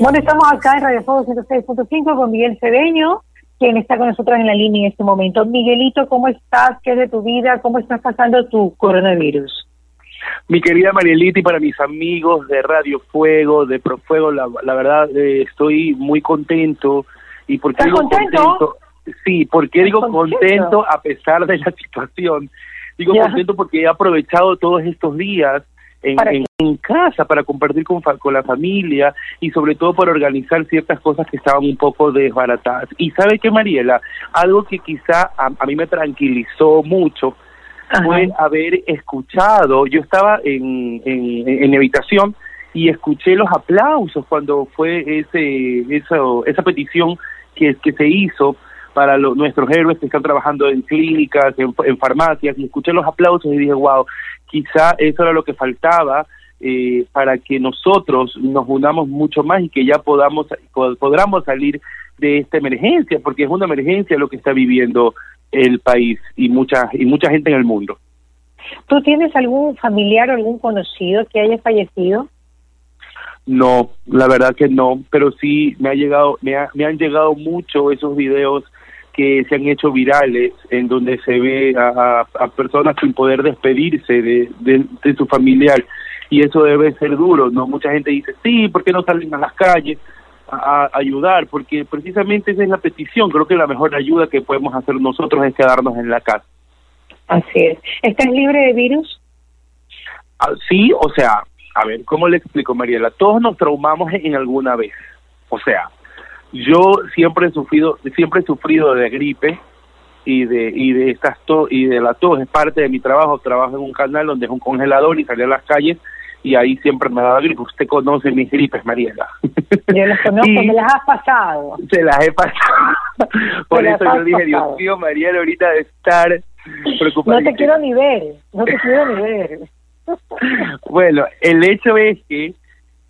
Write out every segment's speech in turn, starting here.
Bueno, estamos acá en Radio Fuego 106.5 con Miguel Cedeño, quien está con nosotros en la línea en este momento. Miguelito, ¿cómo estás? ¿Qué es de tu vida? ¿Cómo estás pasando tu coronavirus? Mi querida Marielita y para mis amigos de Radio Fuego, de Profuego, la, la verdad eh, estoy muy contento. ¿Y por qué ¿Estás digo contento? Sí, porque digo contento? contento a pesar de la situación. Digo Ya. contento porque he aprovechado todos estos días en, ¿Para en, en casa para compartir con, fa- con la familia y sobre todo para organizar ciertas cosas que estaban un poco desbaratadas. Y sabe que Mariela, algo que quizá a, a mí me tranquilizó mucho fue haber escuchado, yo estaba en, en, en habitación y escuché los aplausos cuando fue ese eso, esa petición que, que se hizo para lo- nuestros héroes que están trabajando en clínicas, en, en farmacias, y escuché los aplausos y dije, wow, quizá eso era lo que faltaba eh, para que nosotros nos unamos mucho más y que ya podamos pod- podamos salir de esta emergencia, porque es una emergencia lo que está viviendo el país y mucha y mucha gente en el mundo. ¿Tú tienes algún familiar o algún conocido que haya fallecido? No, la verdad que no, pero sí me ha llegado me, ha- me han llegado mucho esos videos que se han hecho virales en donde se ve a, a- a personas sin poder despedirse de, de, de su familiar y eso debe ser duro, ¿no? Mucha gente dice, sí, ¿por qué no salen a las calles a, a ayudar? Porque precisamente esa es la petición, creo que la mejor ayuda que podemos hacer nosotros es quedarnos en la casa. Así es. ¿Estás libre de virus? Ah, Sí, o sea, a ver, ¿cómo le explico, Mariela? Todos nos traumamos en alguna vez. O sea, yo siempre he sufrido, siempre he sufrido de gripe y de y de estas tos y de la tos es parte de mi trabajo. Trabajo en un canal donde es un congelador y salí a las calles y ahí siempre me daba gripe. Usted conoce mis gripes, Mariela. Yo los conozco, me las has pasado. Se las he pasado. Por las eso yo dije, pasado. Dios mío, Mariela, ahorita de estar preocupada. No te quiero ni ver, no te quiero ni ver. Bueno, el hecho es que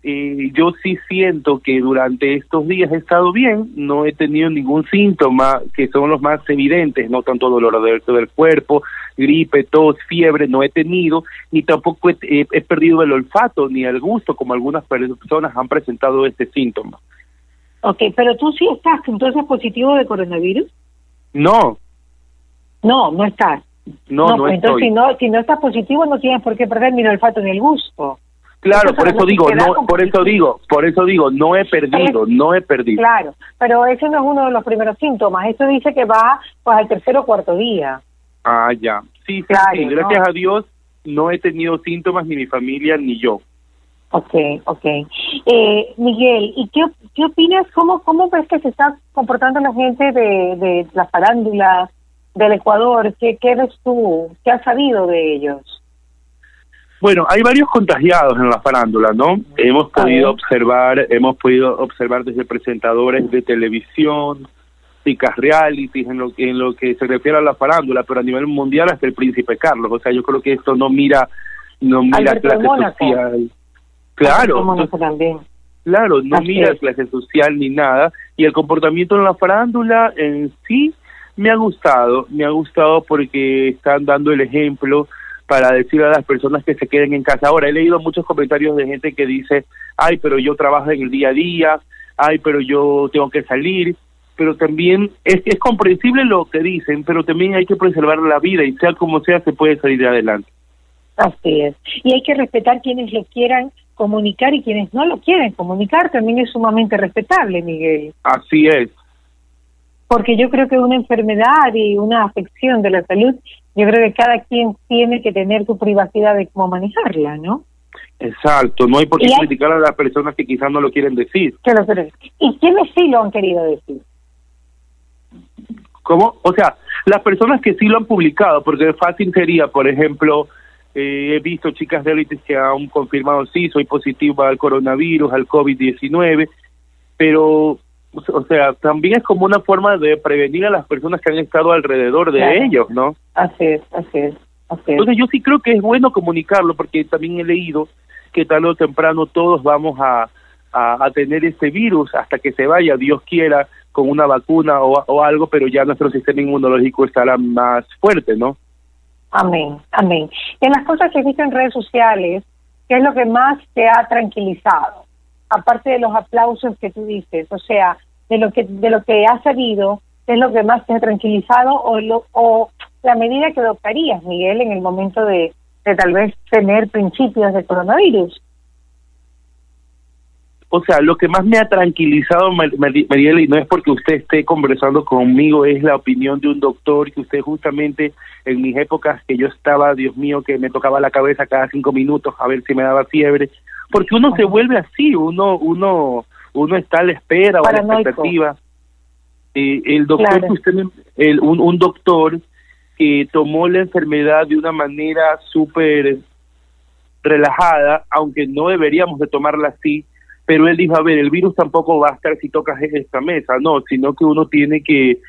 eh, yo sí siento que durante estos días he estado bien, no he tenido ningún síntoma que son los más evidentes, no tanto dolor del, del cuerpo, gripe, tos, fiebre, no he tenido, ni tampoco he, he- he perdido el olfato ni el gusto como algunas personas han presentado este síntoma. Ok, pero tú sí estás entonces positivo de coronavirus? No, No, no estás. no, no, pues entonces si no, si no estás positivo no tienes por qué perder ni el olfato ni el gusto. Claro, por eso digo, no, por eso digo, por eso digo, no he perdido, no he perdido. Claro, pero ese no es uno de los primeros síntomas. Eso dice que va pues al tercer o cuarto día. Ah, ya. Sí, sí, Claro, sí. Gracias a Dios no he tenido síntomas ni mi familia ni yo. Ok, ok. Eh, Miguel, ¿y qué, qué opinas? ¿Cómo, ¿Cómo ves que se está comportando la gente de, de las farándulas del Ecuador? ¿Qué, ¿Qué ves tú? ¿Qué has sabido de ellos? Bueno, hay varios contagiados en la farándula, ¿no? Hemos podido observar, hemos podido observar desde presentadores de televisión, chicas reality, en lo, que- en lo que se refiere a la farándula, pero a nivel mundial hasta el príncipe Carlos. O sea, yo creo que esto no mira, no mira Alberto clase Mónaco. social. Claro, también. Claro, no Así mira es. clase social ni nada. Y el comportamiento en la farándula en sí me ha gustado. Me ha gustado porque están dando el ejemplo para decir a las personas que se queden en casa. Ahora, he leído muchos comentarios de gente que dice, ay, pero yo trabajo en el día a día, ay, pero yo tengo que salir. Pero también es, es comprensible lo que dicen, pero también hay que preservar la vida y sea como sea, se puede salir adelante. Así es. Y hay que respetar quienes lo quieran comunicar y quienes no lo quieren comunicar. También es sumamente respetable, Miguel. Así es. Porque yo creo que una enfermedad y una afección de la salud, yo creo que cada quien tiene que tener su privacidad de cómo manejarla, ¿no? Exacto, no hay por qué hay- criticar a las personas que quizás no lo quieren decir. Que lo creo. ¿Y quiénes sí lo han querido decir? ¿Cómo? O sea, las personas que sí lo han publicado, porque fácil sería, por ejemplo, eh, he visto chicas de élite que han confirmado, sí, soy positiva al coronavirus, al COVID-19, pero, o sea, también es como una forma de prevenir a las personas que han estado alrededor de Claro. ellos, ¿no? Así es, así es, así es. Entonces yo sí creo que es bueno comunicarlo, porque también he leído que tarde o temprano todos vamos a, a, a tener este virus hasta que se vaya, Dios quiera, con una vacuna o, o algo, pero ya nuestro sistema inmunológico estará más fuerte, ¿no? Amén, amén. En las cosas que he visto en redes sociales, ¿qué es lo que más te ha tranquilizado? Aparte de los aplausos que tú dices? O sea, de lo que de lo que has sabido, ¿qué es lo que más te ha tranquilizado o, lo, o la medida que adoptarías, Miguel, en el momento de, de tal vez tener principios de coronavirus? o sea, lo que más me ha tranquilizado, Mariela, y no es porque usted esté conversando conmigo, es la opinión de un doctor que usted justamente en mis épocas que yo estaba, Dios mío, que me tocaba la cabeza cada cinco minutos a ver si me daba fiebre, porque uno se vuelve así, uno uno uno está a la espera o a la expectativa. Eh, el doctor que usted, el, un, un doctor que tomó la enfermedad de una manera súper relajada, aunque no deberíamos de tomarla así, pero él dijo, a ver, el virus tampoco va a estar si tocas esta mesa, no, sino que uno tiene que,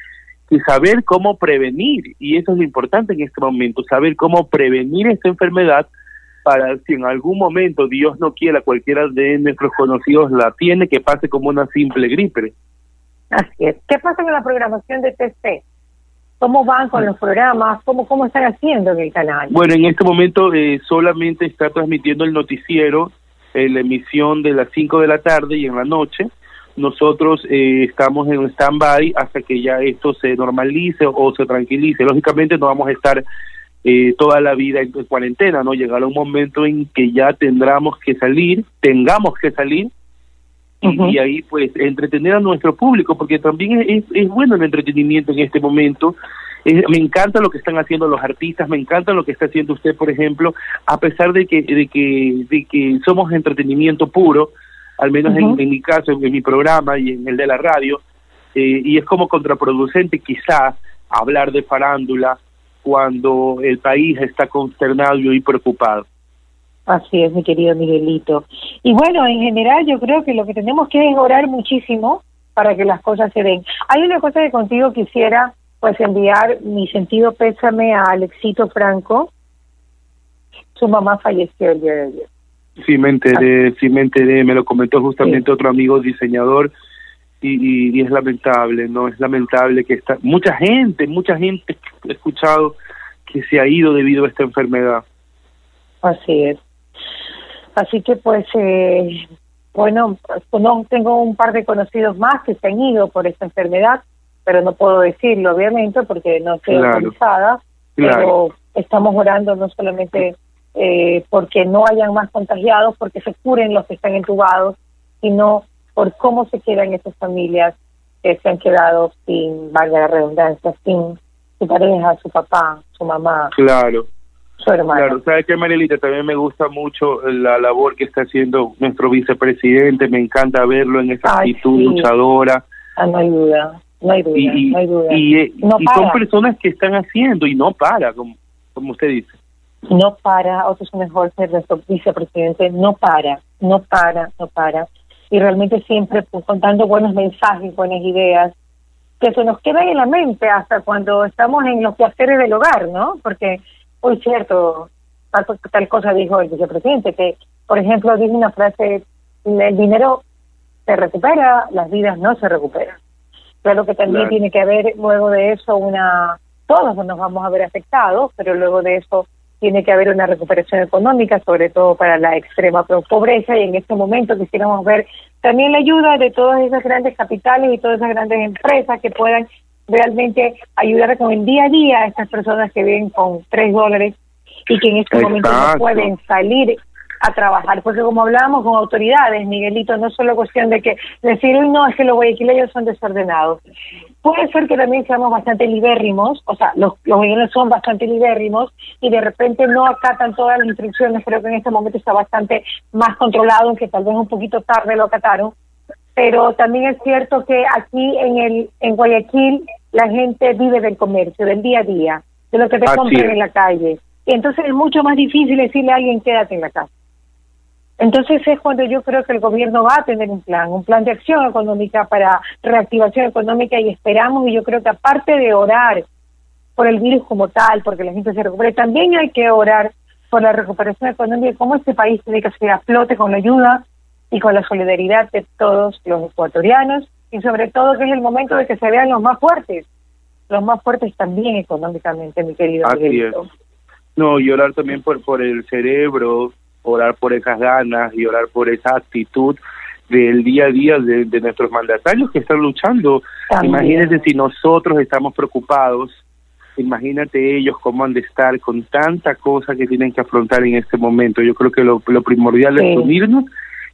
saber cómo prevenir, y eso es lo importante en este momento, saber cómo prevenir esta enfermedad para si en algún momento, Dios no quiera, cualquiera de nuestros conocidos la tiene, que pase como una simple gripe. Así es. ¿Qué pasa con la programación de TC? ¿Cómo van con los programas? ¿Cómo, cómo están haciendo en el canal? Bueno, en este momento eh, solamente está transmitiendo el noticiero en la emisión de las 5 de la tarde y en la noche. Nosotros eh, estamos en stand-by hasta que ya esto se normalice o, se tranquilice. Lógicamente no vamos a estar eh, toda la vida en, cuarentena, ¿no? Llegará un momento en que ya tendremos que salir, tengamos que salir y, ahí pues entretener a nuestro público, porque también es, es bueno el entretenimiento en este momento. Me encanta lo que están haciendo los artistas, me encanta lo que está haciendo usted, por ejemplo, a pesar de que de que de que somos entretenimiento puro, al menos en, mi caso, en, mi programa y en el de la radio, eh, y es como contraproducente quizás hablar de farándula cuando el país está consternado y preocupado. Así es, mi querido Miguelito. Y bueno, en general yo creo que lo que tenemos que es orar muchísimo para que las cosas se den. Hay una cosa que contigo quisiera pues enviar mi sentido pésame a Alexito Franco. Su mamá falleció el día de ayer. Sí, me enteré, sí me enteré, me lo comentó justamente otro amigo diseñador y, y, es lamentable, ¿no? Es lamentable que está mucha gente, mucha gente he escuchado que se ha ido debido a esta enfermedad. Así es. Así que pues, eh, bueno, no, tengo un par de conocidos más que se han ido por esta enfermedad pero no puedo decirlo obviamente porque no estoy autorizada, pero estamos orando no solamente eh, porque no hayan más contagiados, porque se curen los que están entubados, sino por cómo se quedan esas familias que se han quedado sin, valga la redundancia, sin su pareja, su papá, su mamá. Claro. Su hermano. Claro, ¿sabes qué, Marilita? También me gusta mucho la labor que está haciendo nuestro vicepresidente, me encanta verlo en esa actitud luchadora. Ah, no hay duda. No hay duda, y, no hay duda. Y, son personas que están haciendo y no para, como, como usted dice. No para, otro es mejor ser nuestro vicepresidente, no para, no para, no para. Y realmente siempre pues, contando buenos mensajes, buenas ideas, que se nos quedan en la mente hasta cuando estamos en los quehaceres del hogar, ¿no? Porque, hoy cierto, tal, tal cosa dijo el vicepresidente, que, por ejemplo, dice una frase, el dinero se recupera, las vidas no se recuperan. Claro que también tiene que haber luego de eso una, todos nos vamos a ver afectados, pero luego de eso tiene que haber una recuperación económica, sobre todo para la extrema pobreza, y en este momento quisiéramos ver también la ayuda de todas esas grandes capitales y todas esas grandes empresas que puedan realmente ayudar con el día a día a estas personas que viven con tres dólares y que en este momento no pueden salir a trabajar, porque como hablábamos con autoridades, Miguelito, no es solo cuestión de que decir, no, es que los guayaquileños son desordenados. Puede ser que también seamos bastante libérrimos, o sea, los, los son bastante libérrimos y de repente no acatan todas las instrucciones, creo que en este momento está bastante más controlado, aunque tal vez un poquito tarde lo acataron, pero también es cierto que aquí en el en Guayaquil la gente vive del comercio, del día a día, de lo que te compran en la calle. Y entonces es mucho más difícil decirle a alguien quédate en la casa. Entonces es cuando yo creo que el gobierno va a tener un plan, un plan de acción económica para reactivación económica y esperamos y yo creo que aparte de orar por el virus como tal, porque la gente se recupere, también hay que orar por la recuperación económica, cómo este país tiene que salir a flote con la ayuda y con la solidaridad de todos los ecuatorianos y sobre todo que es el momento de que se vean los más fuertes, los más fuertes también económicamente, mi querido Así No, y orar también por, por el cerebro, orar por esas ganas y orar por esa actitud del día a día de, de nuestros mandatarios que están luchando. También. Imagínense si nosotros estamos preocupados, imagínate ellos cómo han de estar con tanta cosa que tienen que afrontar en este momento. Yo creo que lo, lo primordial Sí. es unirnos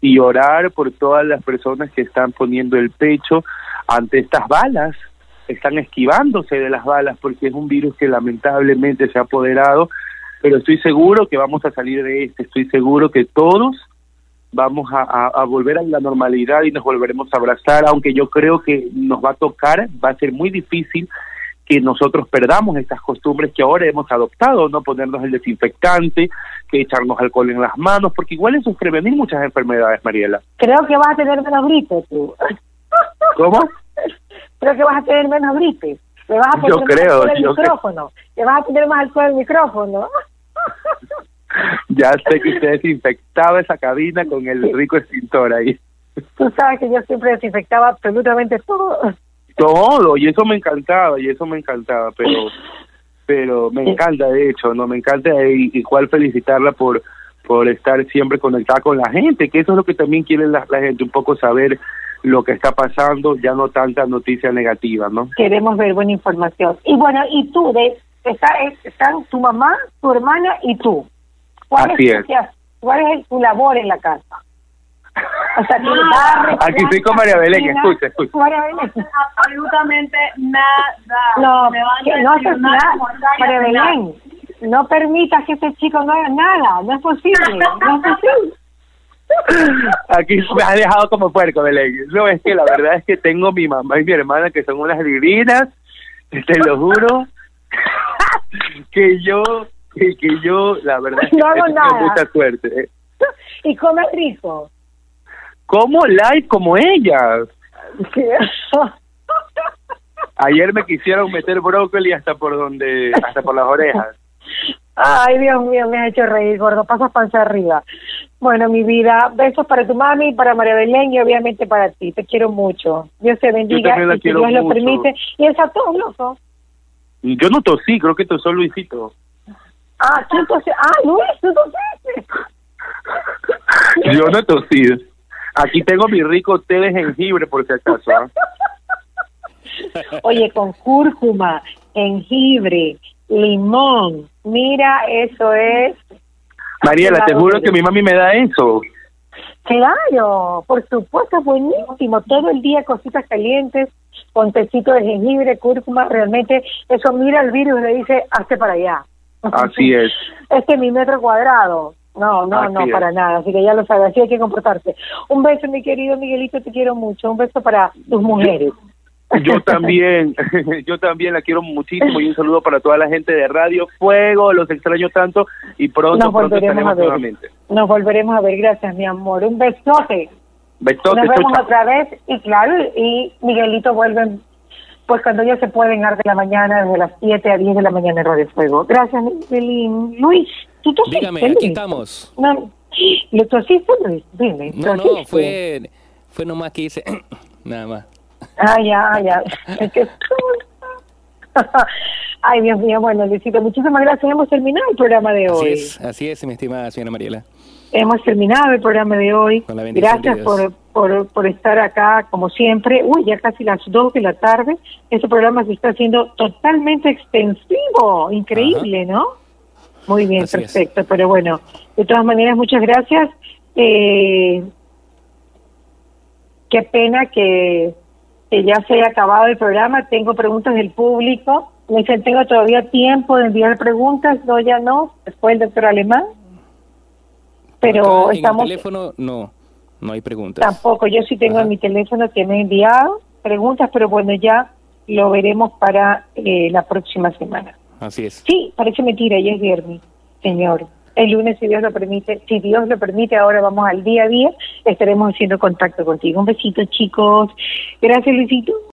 y orar por todas las personas que están poniendo el pecho ante estas balas, están esquivándose de las balas porque es un virus que lamentablemente se ha apoderado, pero estoy seguro que vamos a salir de este, estoy seguro que todos vamos a, a, a volver a la normalidad y nos volveremos a abrazar, aunque yo creo que nos va a tocar, va a ser muy difícil que nosotros perdamos estas costumbres que ahora hemos adoptado, no ponernos el desinfectante, que echarnos alcohol en las manos, porque igual eso es prevenir muchas enfermedades, Mariela. Creo que vas a tener menos gripe tú. ¿Cómo? Creo que vas a tener menos gripe. Le vas a Yo poner creo, más alcohol al yo creo. micrófono. Le vas a poner más alcohol al micrófono. Ya sé que usted desinfectaba esa cabina con el rico extintor ahí. Tú sabes que yo siempre desinfectaba absolutamente todo. Todo, y eso me encantaba, y eso me encantaba, pero pero me encanta de hecho, no me encanta y igual felicitarla por por estar siempre conectada con la gente, que eso es lo que también quiere la, la gente, un poco saber lo que está pasando, ya no tanta noticia negativa, ¿no? Queremos ver buena información. Y bueno, y tú, de, está, están tu mamá, tu hermana y tú. ¿Cuál Así es, ¿Cuál es tu labor en la casa? O sea, tú Ah, barres, Aquí estoy con María Belén, escucha, escucha. María Belén. absolutamente nada. No, que no haces nada. María. Belén, no permitas que ese chico no haga nada. No es posible. No es posible. Aquí me ha dejado como puerco, Belén. No, es que la verdad es que tengo mi mamá y mi hermana que son unas divinas, te lo juro, que yo, que, que yo, la verdad es que No hago nada. mucha suerte. ¿eh? Y come rico. Como live como ella. Ayer me quisieron meter brócoli hasta por donde, hasta por las orejas. Ay, Dios mío, me has hecho reír, gordo. Pasas panza arriba. Bueno, mi vida, besos para tu mami, para María Belén y obviamente para ti. Te quiero mucho. Dios te bendiga y si Dios lo permite. Y el satón, Yo no tosí, creo que tosó Luisito. Ah, tú entonces, ah, Luis, tú tosiste. Yo no tosí. Aquí tengo mi rico té de jengibre por si acaso. ¿ah? Oye, con cúrcuma, jengibre, limón. Mira, eso es. Mariela, te juro que mi mami me da eso. Claro, por supuesto, buenísimo. Todo el día cositas calientes, con tecito de jengibre, cúrcuma, realmente eso mira el virus y le dice, hazte para allá. Así es. Es mi metro cuadrado. No, no, Así no, es. para nada. Así que ya lo sabes, así hay que comportarse. Un beso, mi querido Miguelito, te quiero mucho. Un beso para tus mujeres. Yo también, yo también la quiero muchísimo y un saludo para toda la gente de Radio Fuego, los extraño tanto y pronto, Nos pronto volveremos a ver. nuevamente. Nos volveremos a ver. Gracias, mi amor. Un besote. Besote, Nos vemos otra vez. Y claro, y Miguelito vuelve pues cuando ya se pueden dar de la mañana, desde las 7 a 10 de la mañana en Radio Fuego. Gracias, Miguelín. Luis, ¿tú tosiste, Dígame, Luis? aquí estamos. No, ¿Lo tosiste, Luis? Dime. No, no, fue, fue nomás que hice nada más. Ah, ya, ya. Es que... Ay, Dios mío. Bueno, Luisito, muchísimas gracias. Hemos terminado el programa de Así hoy. es, así es, mi estimada señora Mariela. Hemos terminado el programa de hoy. Con la bendición Gracias de por, por, por estar acá, como siempre. Uy, ya casi las 2 de la tarde. Este programa se está haciendo totalmente extensivo. Increíble, ¿no? Muy bien, Así es. perfecto. Pero bueno, de todas maneras, muchas gracias. Eh, qué pena que, que ya se haya acabado el programa. Tengo preguntas del público. Me dicen, tengo todavía tiempo de enviar preguntas. No, ya no. Después el doctor Alemán. Pero Acá estamos... En el teléfono no, no hay preguntas. Tampoco, yo sí tengo Ajá. en mi teléfono que me he enviado preguntas, pero bueno, ya lo veremos para eh, la próxima semana. Así es. Sí, parece mentira, ya es viernes, señor. El lunes, si Dios lo permite, si Dios lo permite, ahora vamos al día a día, estaremos haciendo contacto contigo. Un besito, chicos. Gracias, Luisito.